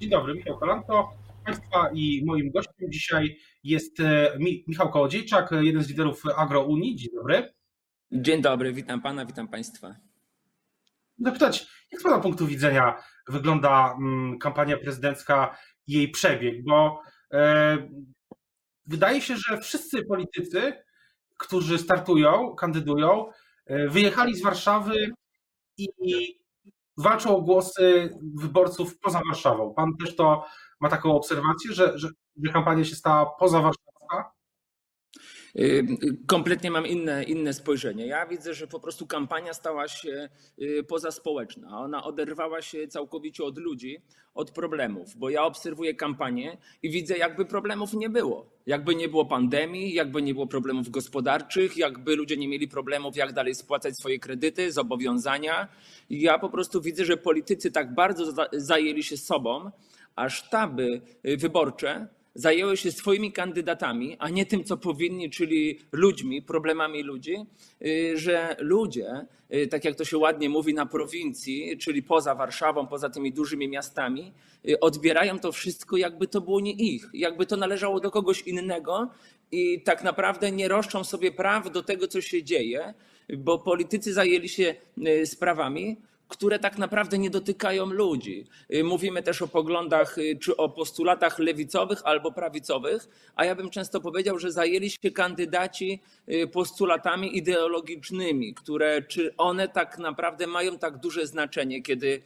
Dzień dobry, Michał Kolanko. Państwa i moim gościem dzisiaj jest e, Michał Kołodziejczak, jeden z liderów AgroUnii. Dzień dobry. Dzień dobry, witam pana, witam państwa. Zapytać, jak z pana punktu widzenia wygląda mm, kampania prezydencka i jej przebieg? Bo e, wydaje się, że wszyscy politycy, którzy startują, kandydują, e, wyjechali z Warszawy i walczą o głosy wyborców poza Warszawą. Pan też to ma taką obserwację, że, że, że kampania się stała poza Warszawska? Kompletnie mam inne, inne spojrzenie. Ja widzę, że po prostu kampania stała się y, pozaspołeczna. Ona oderwała się całkowicie od ludzi, od problemów, bo ja obserwuję kampanię i widzę, jakby problemów nie było. Jakby nie było pandemii, jakby nie było problemów gospodarczych, jakby ludzie nie mieli problemów, jak dalej spłacać swoje kredyty, zobowiązania. Ja po prostu widzę, że politycy tak bardzo zajęli się sobą, a sztaby y, wyborcze zajęły się swoimi kandydatami, a nie tym, co powinni, czyli ludźmi, problemami ludzi, y, że ludzie, y, tak jak to się ładnie mówi na prowincji, czyli poza Warszawą, poza tymi dużymi miastami, odbierają to wszystko, jakby to było nie ich, jakby to należało do kogoś innego i tak naprawdę nie roszczą sobie praw do tego, co się dzieje, bo politycy zajęli się sprawami, które tak naprawdę nie dotykają ludzi. Y, mówimy też o poglądach y, czy o postulatach lewicowych albo prawicowych, a ja bym często powiedział, że zajęli się kandydaci y, postulatami ideologicznymi, które czy one tak naprawdę mają tak duże znaczenie, kiedy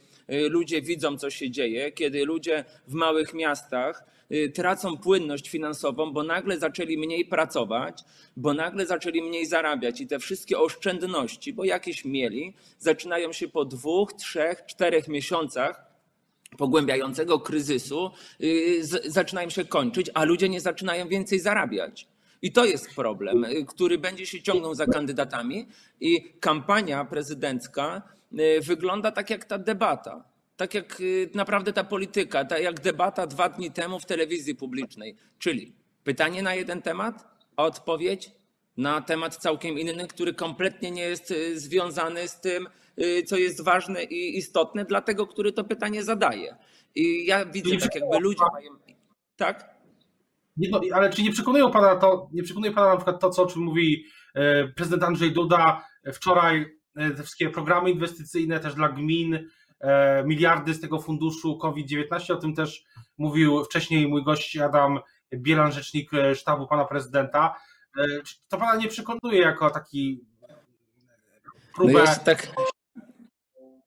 ludzie widzą, co się dzieje, kiedy ludzie w małych miastach tracą płynność finansową, bo nagle zaczęli mniej pracować, bo nagle zaczęli mniej zarabiać i te wszystkie oszczędności, bo jakieś mieli, zaczynają się po dwóch, trzech, czterech miesiącach pogłębiającego kryzysu, y, zaczynają się kończyć, a ludzie nie zaczynają więcej zarabiać. I to jest problem, y, który będzie się ciągnął za kandydatami i kampania prezydencka wygląda tak jak ta debata tak jak y, naprawdę ta polityka, tak jak debata dwa dni temu w telewizji publicznej. Czyli pytanie na jeden temat, a odpowiedź na temat całkiem inny, który kompletnie nie jest y, związany z tym, y, co jest ważne i istotne dla tego, który to pytanie zadaje. I ja widzę, tak jakby ludzie mają. Tak? Nie, no, ale czy nie przekonują pana to, nie przekonuje pana na przykład to, co o czym mówi e, prezydent Andrzej Duda wczoraj, e, te wszystkie programy inwestycyjne też dla gmin, miliardy z tego funduszu COVID-19. O tym też mówił wcześniej mój gość Adam Bielan, rzecznik e, sztabu pana prezydenta. E, to pana nie przekonuje jako taki próbę... No ja, się tak,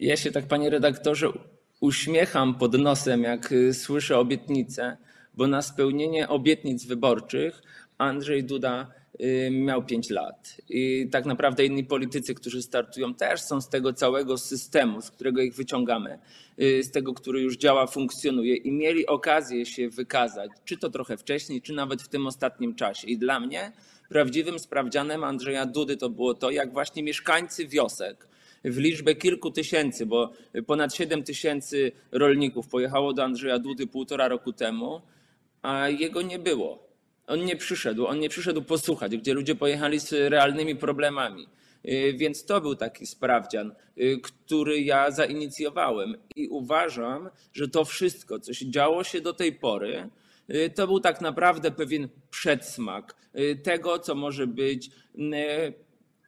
ja się tak, panie redaktorze, uśmiecham pod nosem, jak słyszę obietnice, bo na spełnienie obietnic wyborczych Andrzej Duda Y, miał 5 lat. I tak naprawdę inni politycy, którzy startują, też są z tego całego systemu, z którego ich wyciągamy, y, z tego, który już działa, funkcjonuje i mieli okazję się wykazać, czy to trochę wcześniej, czy nawet w tym ostatnim czasie. I dla mnie prawdziwym sprawdzianem Andrzeja Dudy to było to, jak właśnie mieszkańcy wiosek, w liczbę kilku tysięcy, bo ponad 7 tysięcy rolników pojechało do Andrzeja Dudy półtora roku temu, a jego nie było. On nie przyszedł, on nie przyszedł posłuchać, gdzie ludzie pojechali z realnymi problemami. Y, więc to był taki sprawdzian, y, który ja zainicjowałem i uważam, że to wszystko, co się działo się do tej pory, y, to był tak naprawdę pewien przedsmak tego, co może być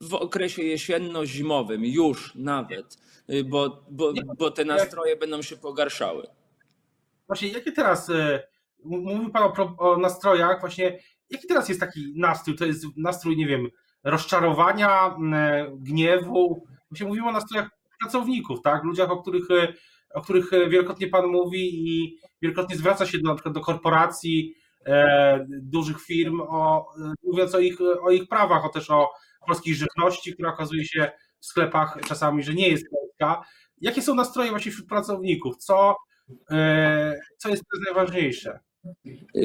w okresie jesienno-zimowym, już nawet, bo, bo, bo te nastroje będą się pogarszały. Właśnie, jakie teraz Mówił Pan o, o, nastrojach, właśnie jaki teraz jest taki nastrój? To jest nastrój, nie wiem, rozczarowania, gniewu. Właśnie mówimy o nastrojach pracowników, tak? Ludziach, o których, o których wielokrotnie Pan mówi i wielokrotnie zwraca się do, na przykład do korporacji, e, dużych firm, o, mówiąc o ich, o ich prawach, o też o polskiej żywności, która okazuje się w sklepach czasami, że nie jest polska. Jakie są nastroje właśnie wśród pracowników? Co, e, co jest najważniejsze?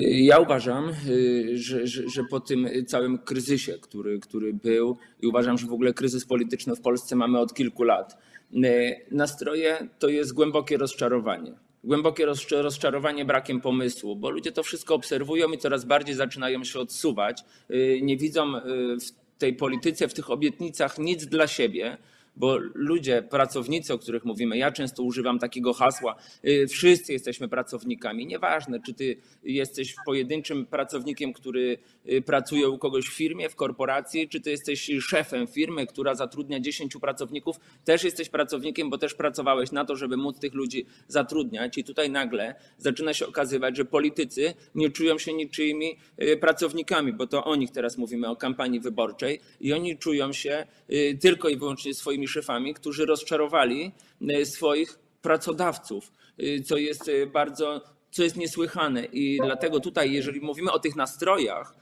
Ja uważam, y, że, że, że, po tym całym kryzysie, który, który był, i uważam, że w ogóle kryzys polityczny w Polsce mamy od kilku lat, y, nastroje to jest głębokie rozczarowanie. Głębokie rozczarowanie brakiem pomysłu, bo ludzie to wszystko obserwują i coraz bardziej zaczynają się odsuwać. Y, nie widzą w tej polityce, w tych obietnicach nic dla siebie bo ludzie, pracownicy, o których mówimy, ja często używam takiego hasła, y, wszyscy jesteśmy pracownikami. Nieważne, czy ty jesteś pojedynczym pracownikiem, który y, pracuje u kogoś w firmie, w korporacji, czy ty jesteś szefem firmy, która zatrudnia 10 pracowników, też jesteś pracownikiem, bo też pracowałeś na to, żeby móc tych ludzi zatrudniać. I tutaj nagle zaczyna się okazywać, że politycy nie czują się niczyimi y, pracownikami, bo to o nich teraz mówimy, o kampanii wyborczej, i oni czują się tylko i wyłącznie swoimi szefami, którzy rozczarowali e, swoich pracodawców, e, co jest e, bardzo, co jest niesłychane. I dlatego tutaj, jeżeli mówimy o tych nastrojach,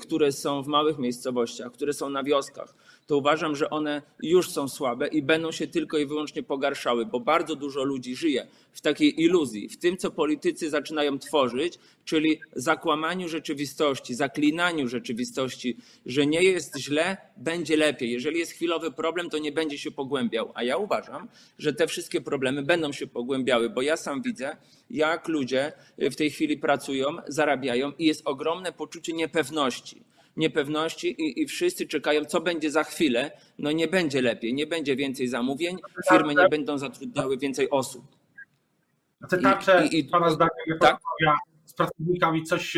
które są w małych miejscowościach, które są na wioskach, to uważam, że one już są słabe i będą się tylko i wyłącznie pogarszały, bo bardzo dużo ludzi żyje w takiej iluzji, w tym, co politycy zaczynają tworzyć, czyli zakłamaniu rzeczywistości, zaklinaniu rzeczywistości, że nie jest źle, będzie lepiej. Jeżeli jest chwilowy problem, to nie będzie się pogłębiał. A ja uważam, że te wszystkie problemy będą się pogłębiały, bo ja sam widzę, jak ludzie w tej chwili pracują, zarabiają i jest ogromne poczucie niepewności niepewności i, i wszyscy czekają, co będzie za chwilę. No nie będzie lepiej, nie będzie więcej zamówień, firmy nie będą zatrudniały więcej osób. Te tarcze, I, i, Pana zdaniem, tak? z pracownikami coś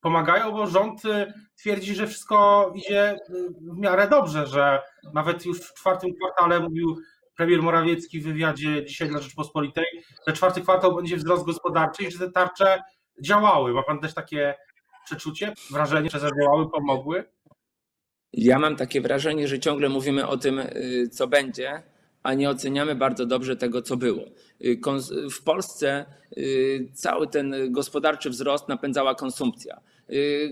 pomagają, bo rząd y, twierdzi, że wszystko idzie y, w miarę dobrze, że nawet już w czwartym kwartale mówił premier Morawiecki w wywiadzie dzisiaj dla Rzeczpospolitej, że czwarty kwartał będzie wzrost gospodarczy i że te tarcze działały. Ma Pan też takie przeczucie, wrażenie, że zadziałały, pomogły? Ja mam takie wrażenie, że ciągle mówimy o tym, y, co będzie, a nie oceniamy bardzo dobrze tego, co było. Y, w Polsce y, cały ten gospodarczy wzrost napędzała konsumpcja,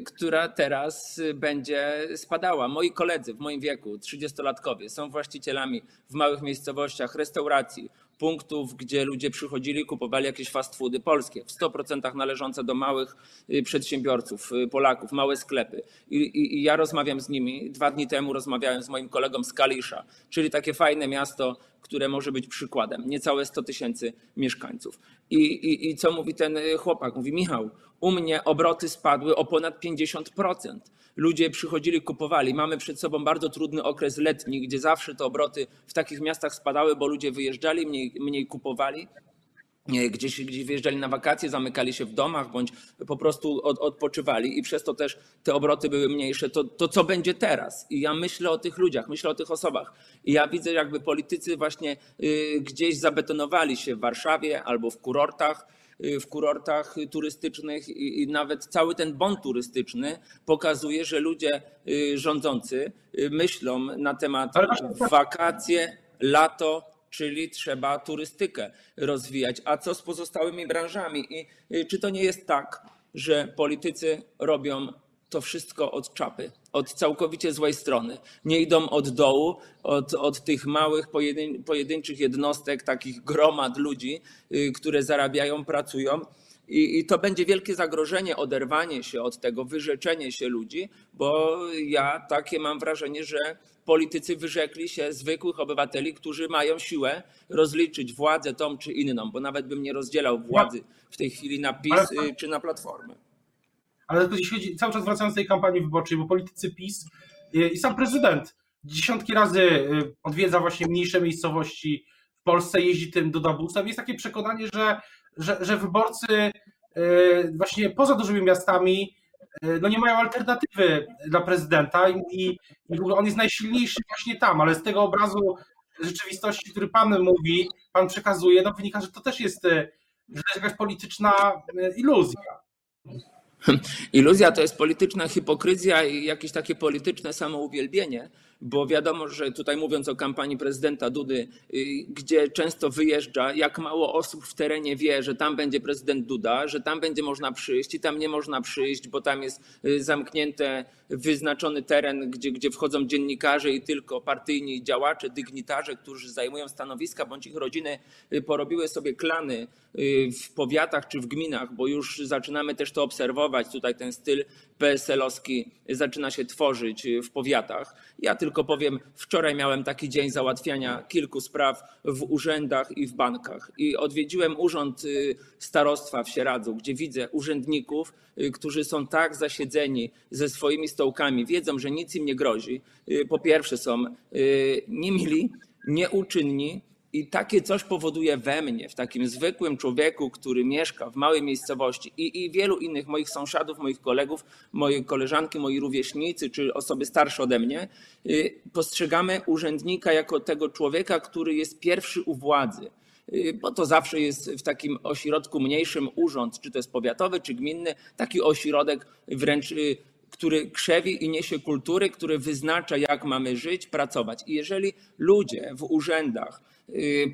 która teraz będzie spadała. Moi koledzy w moim wieku, 30-latkowie, są właścicielami w małych miejscowościach restauracji, punktów, gdzie ludzie przychodzili, kupowali jakieś fast foody polskie, w 100% należące do małych y, przedsiębiorców, y, Polaków, małe sklepy. I, i, I, ja rozmawiam z nimi. Dwa dni temu rozmawiałem z moim kolegą z Kalisza, czyli takie fajne miasto, które może być przykładem. Niecałe 100 tysięcy mieszkańców. I, i, I co mówi ten y, chłopak? Mówi, Michał, u mnie obroty spadły o ponad 50% ludzie przychodzili, kupowali. Mamy przed sobą bardzo trudny okres letni, gdzie zawsze te obroty w takich miastach spadały, bo ludzie wyjeżdżali, mniej, mniej kupowali gdzieś, gdzieś wyjeżdżali na wakacje, zamykali się w domach bądź po prostu od, odpoczywali i przez to też te obroty były mniejsze. To, to co będzie teraz? I ja myślę o tych ludziach, myślę o tych osobach. I ja widzę, jakby politycy właśnie y, gdzieś zabetonowali się w Warszawie albo w kurortach Y, w kurortach turystycznych i nawet cały ten bon turystyczny pokazuje, że ludzie y, rządzący myślą na temat wakacje, lato, czyli trzeba turystykę rozwijać. A co z pozostałymi branżami? I czy to nie jest tak, że politycy robią to wszystko od czapy, od całkowicie złej strony. Nie idą od dołu, od, od tych małych, pojedyn, pojedynczych jednostek, takich gromad ludzi, y, które zarabiają, pracują. I, I, to będzie wielkie zagrożenie, oderwanie się od tego, wyrzeczenie się ludzi, bo ja takie mam wrażenie, że politycy wyrzekli się zwykłych obywateli, którzy mają siłę rozliczyć władzę tą czy inną, bo nawet bym nie rozdzielał władzy w tej chwili na PiS y, czy na Platformę. Ale to jeśli chodzi, cały czas wracając do tej kampanii wyborczej, bo politycy PiS y, i sam prezydent dziesiątki razy y, odwiedza właśnie mniejsze miejscowości Polsce, jeździ tym do Dabusem. Jest takie przekonanie, że, że, że wyborcy y, właśnie poza dużymi miastami no nie mają alternatywy dla prezydenta i, i on jest najsilniejszy właśnie tam, ale z tego obrazu rzeczywistości, który pan mówi, pan przekazuje, no wynika, że to też jest, że to jest jakaś polityczna iluzja. Iluzja to jest polityczna hipokryzja i jakieś takie polityczne samouwielbienie, bo wiadomo, że tutaj mówiąc o kampanii prezydenta Dudy, y, gdzie często wyjeżdża, jak mało osób w terenie wie, że tam będzie prezydent Duda, że tam będzie można przyjść i tam nie można przyjść, bo tam jest y, zamknięte, wyznaczony teren, gdzie, gdzie wchodzą dziennikarze i tylko partyjni działacze, dygnitarze, którzy zajmują stanowiska, bądź ich rodziny y, porobiły sobie klany w powiatach czy w gminach, bo już zaczynamy też to obserwować. Tutaj ten styl PSL-owski zaczyna się tworzyć w powiatach. Ja tylko powiem, wczoraj miałem taki dzień załatwiania kilku spraw w urzędach i w bankach. I odwiedziłem urząd y, starostwa w Sieradzu, gdzie widzę urzędników, y, którzy są tak zasiedzeni ze swoimi stołkami, wiedzą, że nic im nie grozi. Y, po pierwsze są niemili, nieuczynni. I takie coś powoduje we mnie, w takim zwykłym człowieku, który mieszka w małej miejscowości i, i wielu innych moich sąsiadów, moich kolegów, moje koleżanki, moi rówieśnicy czy osoby starsze ode mnie, y, postrzegamy urzędnika jako tego człowieka, który jest pierwszy u władzy y, bo to zawsze jest w takim ośrodku mniejszym urząd, czy to jest powiatowy, czy gminny, taki ośrodek wręcz y, który krzewi i niesie kultury, który wyznacza, jak mamy żyć, pracować. I jeżeli ludzie w urzędach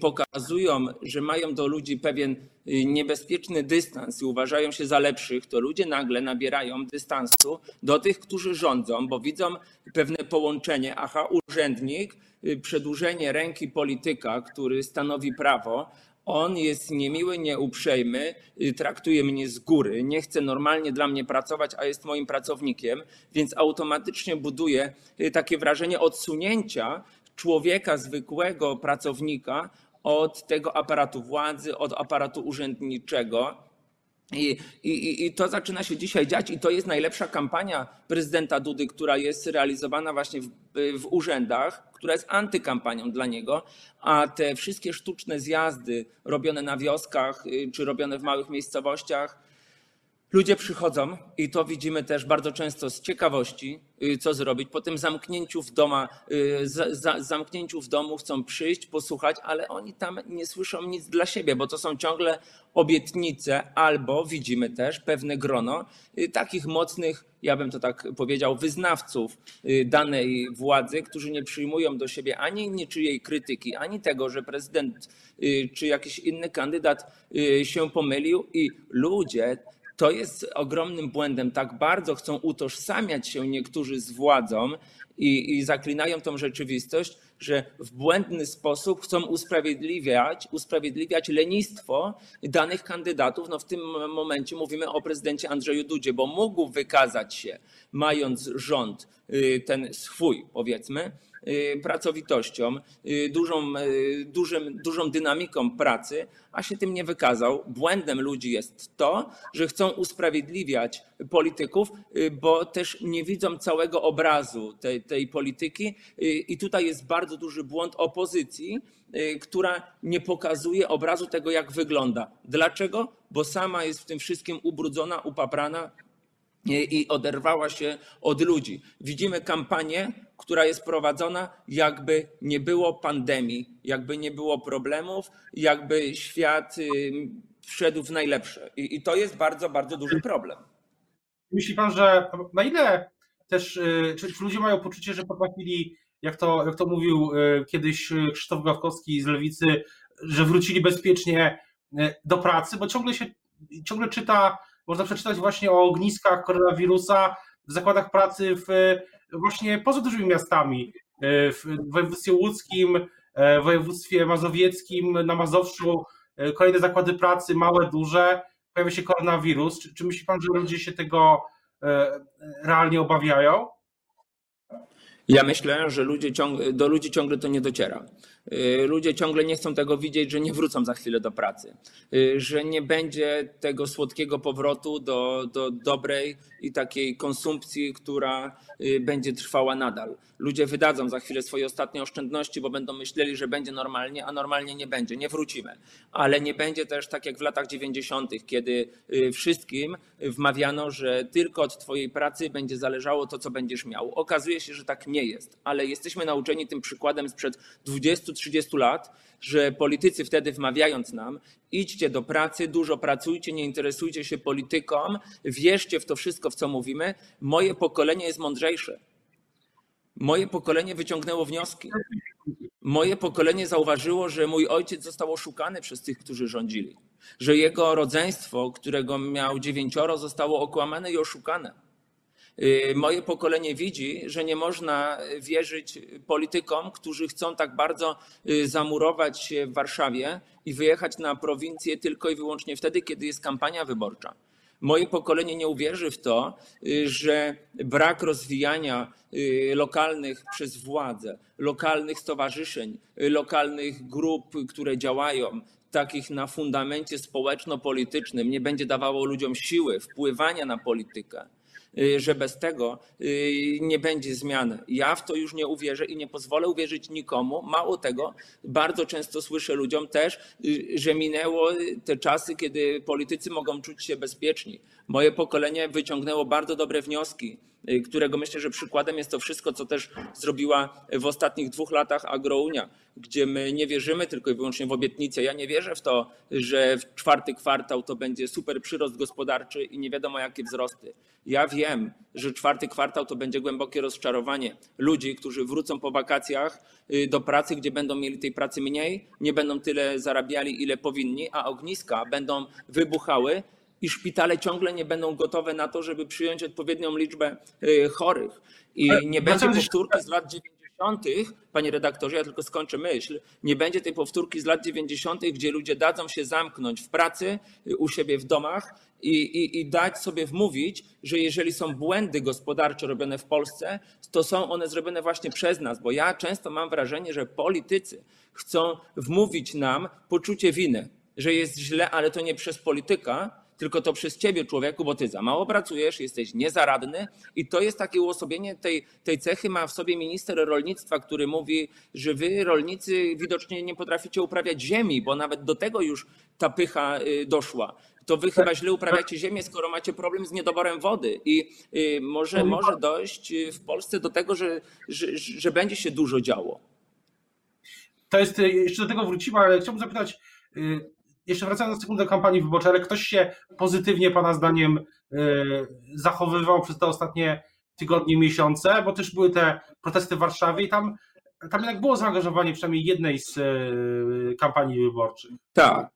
pokazują, że mają do ludzi pewien y, niebezpieczny dystans i uważają się za lepszych, to ludzie nagle nabierają dystansu do tych, którzy rządzą, bo widzą pewne połączenie. Aha, urzędnik, y, przedłużenie ręki polityka, który stanowi prawo, on jest niemiły, nieuprzejmy, y, traktuje mnie z góry, nie chce normalnie dla mnie pracować, a jest moim pracownikiem, więc automatycznie buduje y, takie wrażenie odsunięcia człowieka, zwykłego pracownika od tego aparatu władzy, od aparatu urzędniczego. I, i, I to zaczyna się dzisiaj dziać, i to jest najlepsza kampania prezydenta Dudy, która jest realizowana właśnie w, w urzędach, która jest antykampanią dla niego, a te wszystkie sztuczne zjazdy robione na wioskach y, czy robione w małych miejscowościach, Ludzie przychodzą i to widzimy też bardzo często z ciekawości, y, co zrobić. Po tym zamknięciu w, doma, y, zamknięciu w domu chcą przyjść, posłuchać, ale oni tam nie słyszą nic dla siebie, bo to są ciągle obietnice, albo widzimy też pewne grono y, takich mocnych, ja bym to tak powiedział, wyznawców danej władzy, którzy nie przyjmują do siebie ani niczyjej krytyki, ani tego, że prezydent czy jakiś inny kandydat się pomylił i ludzie to jest ogromnym błędem. Tak bardzo chcą utożsamiać się niektórzy z władzą i, i zaklinają tą rzeczywistość, że w błędny sposób chcą usprawiedliwiać, usprawiedliwiać lenistwo danych kandydatów. No w tym momencie mówimy o prezydencie Andrzeju Dudzie, bo mógł wykazać się, mając rząd y, ten swój, powiedzmy, pracowitością, y, dużą, y, dużym, dużą dynamiką pracy, a się tym nie wykazał. Błędem ludzi jest to, że chcą usprawiedliwiać polityków, bo też nie widzą całego obrazu tej, tej polityki i tutaj jest bardzo duży błąd opozycji, która nie pokazuje obrazu tego, jak wygląda. Dlaczego? Bo sama jest w tym wszystkim ubrudzona, upaprana, i oderwała się od ludzi. Widzimy kampanię, która jest prowadzona, jakby nie było pandemii, jakby nie było problemów, jakby świat y, wszedł w najlepsze. I, to jest bardzo, bardzo duży problem. Myśli pan, że na ile też y, czy ludzie mają poczucie, że potrafili, jak to, jak to mówił y, kiedyś Krzysztof Gawkowski z Lewicy, że wrócili bezpiecznie do pracy, bo ciągle się ciągle czyta można przeczytać właśnie o ogniskach koronawirusa w zakładach pracy w właśnie poza dużymi miastami, e, w województwie łódzkim, e, w województwie mazowieckim, na Mazowszu, e, kolejne zakłady pracy, małe, duże, pojawia się koronawirus. Czy, czy myśli pan, że ludzie się tego realnie obawiają? Ja myślę, że ludzie ciągle, do ludzi ciągle to nie dociera. Y, ludzie ciągle nie chcą tego widzieć, że nie wrócą za chwilę do pracy, y, że nie będzie tego słodkiego powrotu do, do dobrej i takiej konsumpcji, która y, będzie trwała nadal. Ludzie wydadzą za chwilę swoje ostatnie oszczędności, bo będą myśleli, że będzie normalnie, a normalnie nie będzie. Nie wrócimy. Ale nie będzie też tak jak w latach 90., kiedy wszystkim wmawiano, że tylko od Twojej pracy będzie zależało to, co będziesz miał. Okazuje się, że tak nie jest, ale jesteśmy nauczeni tym przykładem sprzed 20 20-30 lat, że politycy wtedy wmawiając nam, idźcie do pracy, dużo pracujcie, nie interesujcie się polityką, wierzcie w to wszystko, w co mówimy, moje pokolenie jest mądrzejsze. Moje pokolenie wyciągnęło wnioski. Moje pokolenie zauważyło, że mój ojciec został oszukany przez tych, którzy rządzili, że jego rodzeństwo, którego miał dziewięcioro, zostało okłamane i oszukane moje pokolenie widzi, że nie można wierzyć politykom, którzy chcą tak bardzo y, zamurować się w Warszawie i wyjechać na prowincję tylko i wyłącznie wtedy, kiedy jest kampania wyborcza. Moje pokolenie nie uwierzy w to, y, że brak rozwijania lokalnych przez władze, lokalnych stowarzyszeń, lokalnych grup, które działają, takich na fundamencie społeczno-politycznym, nie będzie dawało ludziom siły wpływania na politykę y, że bez tego y, nie będzie zmian. Ja w to już nie uwierzę i nie pozwolę uwierzyć nikomu. Mało tego, bardzo często słyszę ludziom też, że minęło te czasy, kiedy politycy mogą czuć się bezpieczni. Moje pokolenie wyciągnęło bardzo dobre wnioski Y, którego myślę, że przykładem jest to wszystko, co też zrobiła w ostatnich dwóch latach Agrounia, gdzie my nie wierzymy tylko i wyłącznie w obietnice. Ja nie wierzę w to, że w czwarty kwartał to będzie super przyrost gospodarczy i nie wiadomo jakie wzrosty. Ja wiem, że czwarty kwartał to będzie głębokie rozczarowanie ludzi, którzy wrócą po wakacjach y, do pracy, gdzie będą mieli tej pracy mniej, nie będą tyle zarabiali, ile powinni, a ogniska będą wybuchały i szpitale ciągle nie będą gotowe na to, żeby przyjąć odpowiednią liczbę y, chorych. I nie będzie powtórki z lat 90., panie redaktorze, ja tylko skończę myśl, nie będzie tej powtórki z lat 90., gdzie ludzie dadzą się zamknąć w pracy, y, u siebie w domach i, i, i dać sobie wmówić, że jeżeli są błędy gospodarcze robione w Polsce, to są one zrobione właśnie przez nas, bo ja często mam wrażenie, że politycy chcą wmówić nam poczucie winy, że jest źle, ale to nie przez polityka, tylko to przez ciebie, człowieku, bo ty za mało pracujesz, jesteś niezaradny i to jest takie uosobienie tej, tej cechy ma w sobie minister rolnictwa, który mówi, że wy rolnicy widocznie nie potraficie uprawiać ziemi, bo nawet do tego już ta pycha y, doszła. To wy chyba źle uprawiacie ziemię, skoro macie problem z niedoborem wody i y, może, może dojść y, w Polsce do tego, że, że, że będzie się dużo działo. To jest, jeszcze do tego wrócimy, ale chciałbym zapytać, jeszcze wracając na sekundę do kampanii wyborczej, ale ktoś się pozytywnie Pana zdaniem e, zachowywał przez te ostatnie tygodnie, miesiące, bo też były te protesty w Warszawie i tam, tam jednak było zaangażowanie przynajmniej jednej z e, kampanii wyborczych. Tak.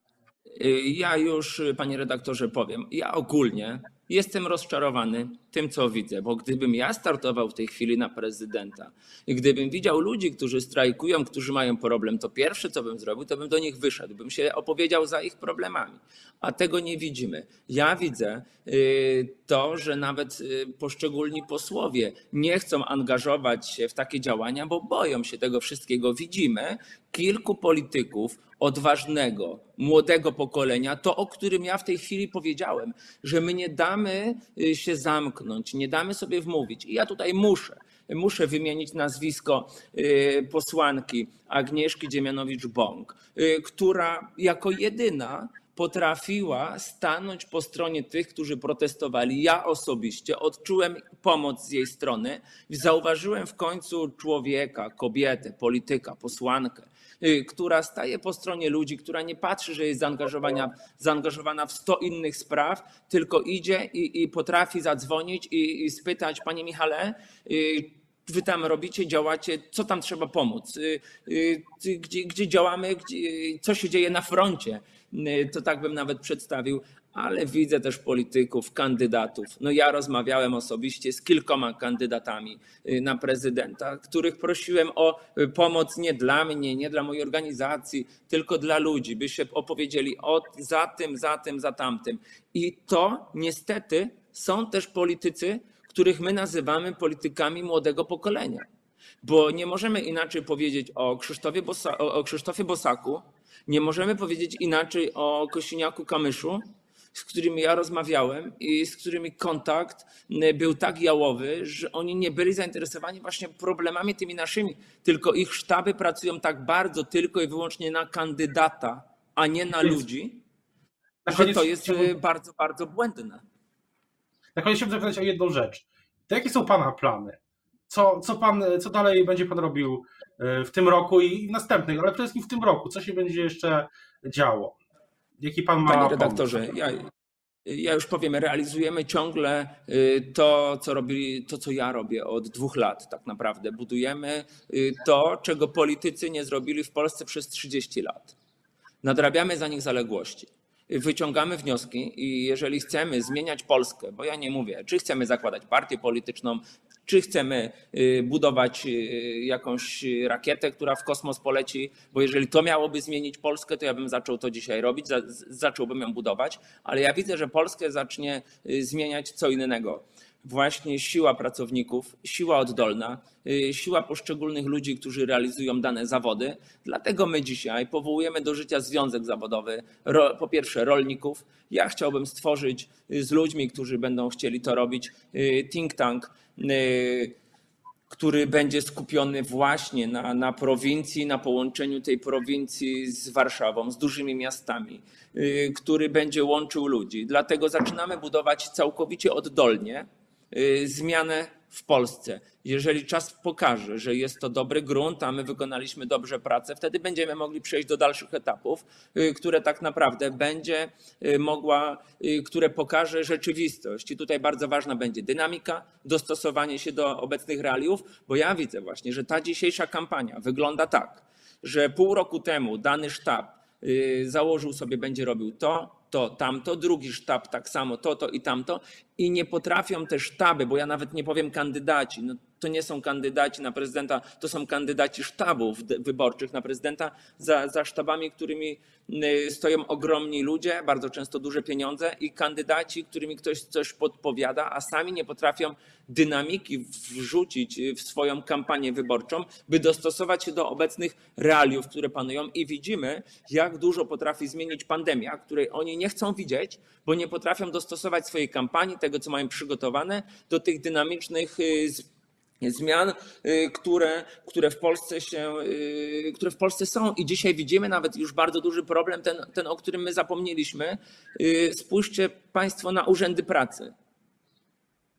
Ja już, panie redaktorze, powiem. Ja ogólnie Jestem rozczarowany tym, co widzę, bo gdybym ja startował w tej chwili na prezydenta i gdybym widział ludzi, którzy strajkują, którzy mają problem, to pierwsze, co bym zrobił, to bym do nich wyszedł, bym się opowiedział za ich problemami. A tego nie widzimy. Ja widzę y, to, że nawet y, poszczególni posłowie nie chcą angażować się w takie działania, bo boją się tego wszystkiego. Widzimy kilku polityków odważnego, młodego pokolenia, to o którym ja w tej chwili powiedziałem, że my nie damy y, się zamknąć, nie damy sobie wmówić. I ja tutaj muszę, muszę wymienić nazwisko y, posłanki Agnieszki Dziemianowicz-Bąk, y, która jako jedyna potrafiła stanąć po stronie tych, którzy protestowali. Ja osobiście odczułem pomoc z jej strony. Zauważyłem w końcu człowieka, kobietę, polityka, posłankę, Y, która staje po stronie ludzi, która nie patrzy, że jest zaangażowana, zaangażowana w 100 innych spraw, tylko idzie i, i potrafi zadzwonić i, i spytać, panie Michale, y, wy tam robicie, działacie, co tam trzeba pomóc, y, gdzie, gdzie działamy, gdzie, co się dzieje na froncie. To tak bym nawet przedstawił ale widzę też polityków, kandydatów. No ja rozmawiałem osobiście z kilkoma kandydatami y, na prezydenta, których prosiłem o y, pomoc nie dla mnie, nie dla mojej organizacji, tylko dla ludzi, by się opowiedzieli o, za tym, za tym, za tamtym. I to niestety są też politycy, których my nazywamy politykami młodego pokolenia. Bo nie możemy inaczej powiedzieć o Krzysztofie, Bosa, o Krzysztofie Bosaku, nie możemy powiedzieć inaczej o Kosiniaku Kamyszu, z którymi ja rozmawiałem i z którymi kontakt był tak jałowy, że oni nie byli zainteresowani właśnie problemami tymi naszymi, tylko ich sztaby pracują tak bardzo tylko i wyłącznie na kandydata, a nie na ludzi, że to jest chciałbym... bardzo, bardzo błędne. Na koniec chciałbym zapytać o jedną rzecz. To jakie są Pana plany? Co, co, pan, co dalej będzie Pan robił e, w tym roku i w następnych, ale przede wszystkim w tym roku? Co się będzie jeszcze działo? Jaki pan ma Panie redaktorze, ja, ja już powiem, realizujemy ciągle y, to co, robi, to, co ja robię od dwóch lat tak naprawdę. Budujemy y, to, czego politycy nie zrobili w Polsce przez 30 lat. Nadrabiamy za nich zaległości wyciągamy wnioski i jeżeli chcemy zmieniać Polskę, bo ja nie mówię, czy chcemy zakładać partię polityczną, czy chcemy y, budować y, jakąś rakietę, która w kosmos poleci, bo jeżeli to miałoby zmienić Polskę, to ja bym zaczął to dzisiaj robić, zacząłbym ją budować, ale ja widzę, że Polskę zacznie y, zmieniać co innego. Właśnie siła pracowników, siła oddolna, y, siła poszczególnych ludzi, którzy realizują dane zawody. Dlatego my dzisiaj powołujemy do życia związek zawodowy, po pierwsze rolników. Ja chciałbym stworzyć y, z ludźmi, którzy będą chcieli to robić, y, think tank który będzie skupiony właśnie na, na prowincji, na połączeniu tej prowincji z Warszawą, z dużymi miastami, który będzie łączył ludzi. Dlatego zaczynamy budować całkowicie oddolnie, zmianę w Polsce. Jeżeli czas pokaże, że jest to dobry grunt, a my wykonaliśmy dobrze pracę, wtedy będziemy mogli przejść do dalszych etapów, y, które tak naprawdę będzie y, mogła, które pokaże rzeczywistość. I tutaj bardzo ważna będzie dynamika, dostosowanie się do obecnych realiów, bo ja widzę właśnie, że ta dzisiejsza kampania wygląda tak, że pół roku temu dany sztab założył sobie, będzie robił to, to, tamto, drugi sztab tak samo, to, to i tamto. I nie potrafią te sztaby, bo ja nawet nie powiem kandydaci, no to nie są kandydaci na prezydenta, to są kandydaci sztabów wyborczych na prezydenta. Za, za sztabami, którymi y, stoją ogromni ludzie, bardzo często duże pieniądze i kandydaci, którymi ktoś coś podpowiada, a sami nie potrafią dynamiki wrzucić w swoją kampanię wyborczą, by dostosować się do obecnych realiów, które panują. I widzimy, jak dużo potrafi zmienić pandemia, której oni nie chcą widzieć, bo nie potrafią dostosować swojej kampanii, tego co mają przygotowane, do tych dynamicznych y, zmian, y, które, które, w Polsce się, y, które w Polsce są. I dzisiaj widzimy nawet już bardzo duży problem, ten, ten o którym my zapomnieliśmy. Spójrzcie Państwo na urzędy pracy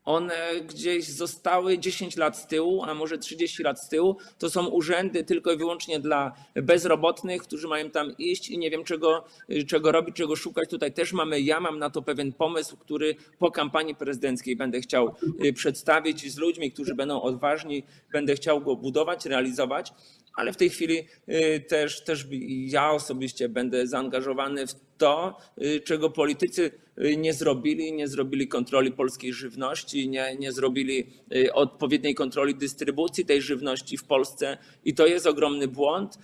one gdzieś zostały 10 lat z tyłu, a może 30 lat z tyłu. To są urzędy tylko i wyłącznie dla bezrobotnych, którzy mają tam iść i nie wiem czego, czego robić, czego szukać. Tutaj też mamy, ja mam na to pewien pomysł, który po kampanii prezydenckiej będę chciał y, przedstawić z ludźmi, którzy będą odważni, będę chciał go budować, realizować ale w tej chwili y, też, też ja osobiście będę zaangażowany w to, y, czego politycy y, nie zrobili, nie zrobili kontroli polskiej żywności, nie, nie zrobili odpowiedniej kontroli dystrybucji tej żywności w Polsce. I to jest ogromny błąd,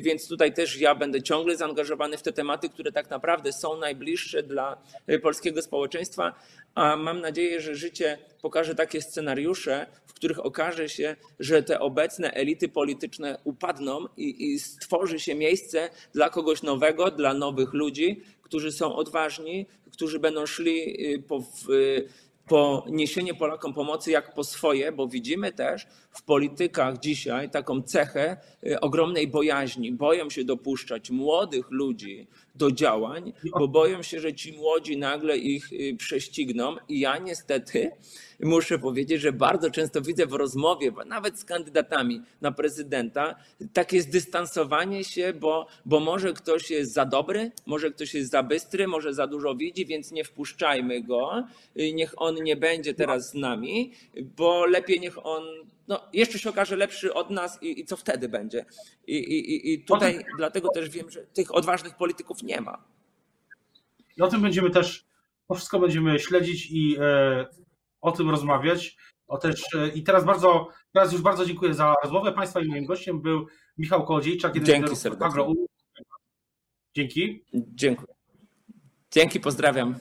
więc tutaj też ja będę ciągle zaangażowany w te tematy, które tak naprawdę są najbliższe dla polskiego społeczeństwa, a mam nadzieję, że życie pokaże takie scenariusze, których okaże się, że te obecne elity polityczne upadną i, i stworzy się miejsce dla kogoś nowego, dla nowych ludzi, którzy są odważni, którzy będą szli y, po, po niesienie Polakom pomocy jak po swoje, bo widzimy też w politykach dzisiaj taką cechę y, ogromnej bojaźni. Boją się dopuszczać młodych ludzi do działań, bo boją się, że ci młodzi nagle ich y, prześcigną. I ja niestety muszę powiedzieć, że bardzo często widzę w rozmowie, nawet z kandydatami na prezydenta, takie zdystansowanie się, bo, bo może ktoś jest za dobry, może ktoś jest za bystry, może za dużo widzi, więc nie wpuszczajmy go. Y, niech on nie będzie teraz z nami, bo lepiej niech on no, jeszcze się okaże lepszy od nas i, i co wtedy będzie. I, i, i tutaj dlatego też wiem, że tych odważnych polityków nie ma. I o tym będziemy też, to wszystko będziemy śledzić i e, o tym rozmawiać. O też, e, I teraz bardzo, teraz już bardzo dziękuję za rozmowę Państwa i moim gościem był Michał Kołodziejczak, jeden Dzięki serdecznie. Dzięki. Dziękuję. Dzięki, pozdrawiam.